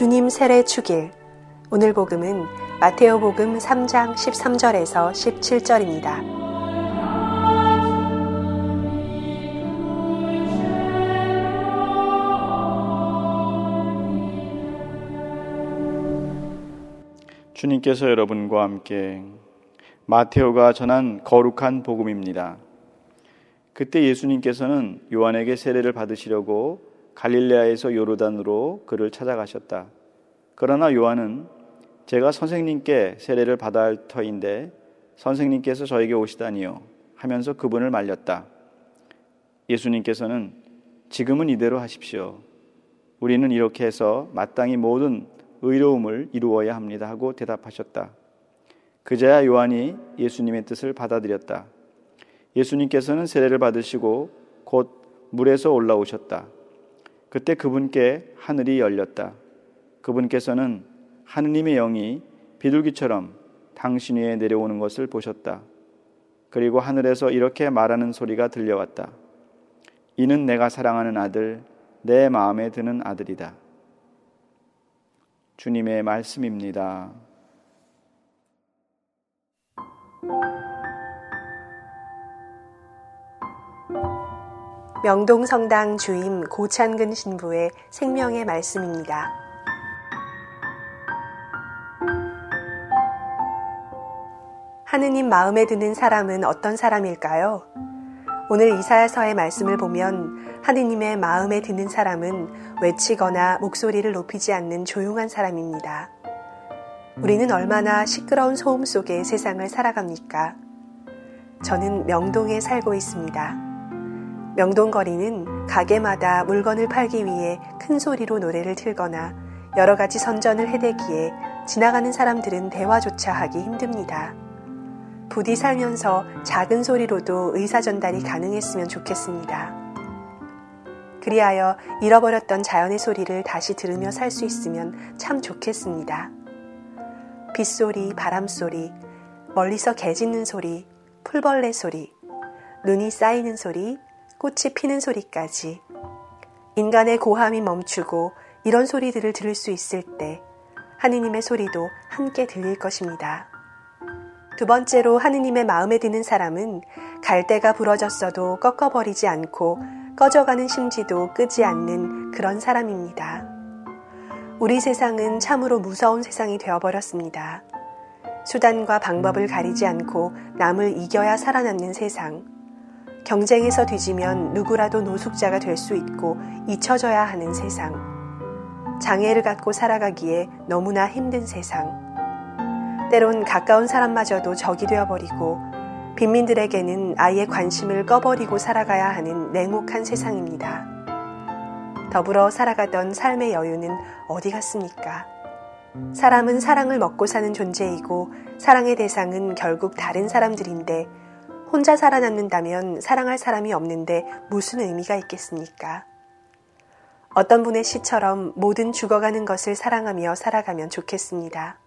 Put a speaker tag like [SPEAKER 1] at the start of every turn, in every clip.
[SPEAKER 1] 주님 세례 축일 오늘 복음은 마테오 복음 3장 13절에서 17절입니다.
[SPEAKER 2] 주님께서 여러분과 함께 마테오가 전한 거룩한 복음입니다. 그때 예수님께서는 요한에게 세례를 받으시려고 갈릴레아에서 요르단으로 그를 찾아가셨다. 그러나 요한은 제가 선생님께 세례를 받아야 할 터인데 선생님께서 저에게 오시다니요 하면서 그분을 말렸다. 예수님께서는 지금은 이대로 하십시오. 우리는 이렇게 해서 마땅히 모든 의로움을 이루어야 합니다 하고 대답하셨다. 그제야 요한이 예수님의 뜻을 받아들였다. 예수님께서는 세례를 받으시고 곧 물에서 올라오셨다. 그때 그분께 하늘이 열렸다. 그분께서는 하느님의 영이 비둘기처럼 당신 위에 내려오는 것을 보셨다. 그리고 하늘에서 이렇게 말하는 소리가 들려왔다. 이는 내가 사랑하는 아들, 내 마음에 드는 아들이다. 주님의 말씀입니다.
[SPEAKER 1] 명동성당 주임 고찬근 신부의 생명의 말씀입니다. 하느님 마음에 드는 사람은 어떤 사람일까요? 오늘 이사야서의 말씀을 보면 하느님의 마음에 드는 사람은 외치거나 목소리를 높이지 않는 조용한 사람입니다. 우리는 얼마나 시끄러운 소음 속에 세상을 살아갑니까? 저는 명동에 살고 있습니다. 명동거리는 가게마다 물건을 팔기 위해 큰 소리로 노래를 틀거나 여러 가지 선전을 해대기에 지나가는 사람들은 대화조차 하기 힘듭니다. 부디 살면서 작은 소리로도 의사 전달이 가능했으면 좋겠습니다. 그리하여 잃어버렸던 자연의 소리를 다시 들으며 살 수 있으면 참 좋겠습니다. 빗소리, 바람소리, 멀리서 개 짖는 소리, 풀벌레 소리, 눈이 쌓이는 소리, 꽃이 피는 소리까지 인간의 고함이 멈추고 이런 소리들을 들을 수 있을 때 하느님의 소리도 함께 들릴 것입니다. 두 번째로 하느님의 마음에 드는 사람은 갈대가 부러졌어도 꺾어버리지 않고 꺼져가는 심지도 끄지 않는 그런 사람입니다. 우리 세상은 참으로 무서운 세상이 되어버렸습니다. 수단과 방법을 가리지 않고 남을 이겨야 살아남는 세상. 경쟁에서 뒤지면 누구라도 노숙자가 될 수 있고 잊혀져야 하는 세상. 장애를 갖고 살아가기에 너무나 힘든 세상. 때론 가까운 사람마저도 적이 되어버리고 빈민들에게는 아예 관심을 꺼버리고 살아가야 하는 냉혹한 세상입니다. 더불어 살아가던 삶의 여유는 어디 갔습니까? 사람은 사랑을 먹고 사는 존재이고 사랑의 대상은 결국 다른 사람들인데 혼자 살아남는다면 사랑할 사람이 없는데 무슨 의미가 있겠습니까? 어떤 분의 시처럼 모든 죽어가는 것을 사랑하며 살아가면 좋겠습니다.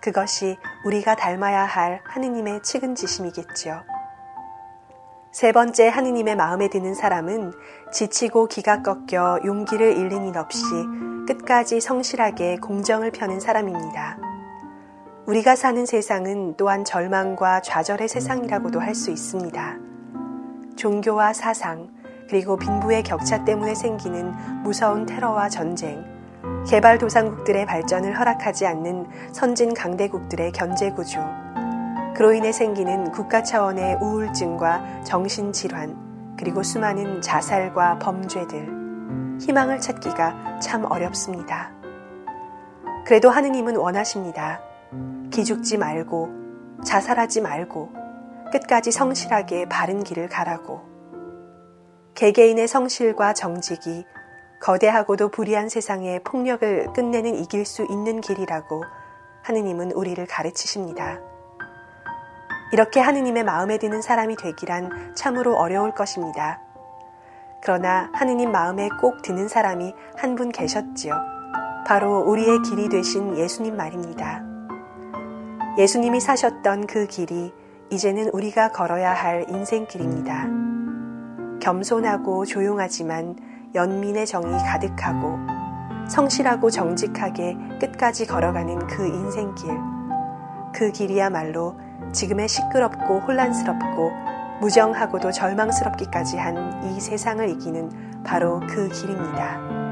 [SPEAKER 1] 그것이 우리가 닮아야 할 하느님의 측은지심이겠지요. 세 번째 하느님의 마음에 드는 사람은 지치고 기가 꺾여 용기를 잃는 일 없이 끝까지 성실하게 공정을 펴는 사람입니다. 우리가 사는 세상은 또한 절망과 좌절의 세상이라고도 할 수 있습니다. 종교와 사상, 그리고 빈부의 격차 때문에 생기는 무서운 테러와 전쟁, 개발도상국들의 발전을 허락하지 않는 선진 강대국들의 견제구조, 그로 인해 생기는 국가 차원의 우울증과 정신질환, 그리고 수많은 자살과 범죄들, 희망을 찾기가 참 어렵습니다. 그래도 하느님은 원하십니다. 기죽지 말고 자살하지 말고 끝까지 성실하게 바른 길을 가라고. 개개인의 성실과 정직이 거대하고도 불의한 세상의 폭력을 끝내는 이길 수 있는 길이라고 하느님은 우리를 가르치십니다. 이렇게 하느님의 마음에 드는 사람이 되기란 참으로 어려울 것입니다. 그러나 하느님 마음에 꼭 드는 사람이 한 분 계셨지요. 바로 우리의 길이 되신 예수님 말입니다. 예수님이 사셨던 그 길이 이제는 우리가 걸어야 할 인생길입니다. 겸손하고 조용하지만 연민의 정이 가득하고 성실하고 정직하게 끝까지 걸어가는 그 인생길. 그 길이야말로 지금의 시끄럽고 혼란스럽고 무정하고도 절망스럽기까지 한 이 세상을 이기는 바로 그 길입니다.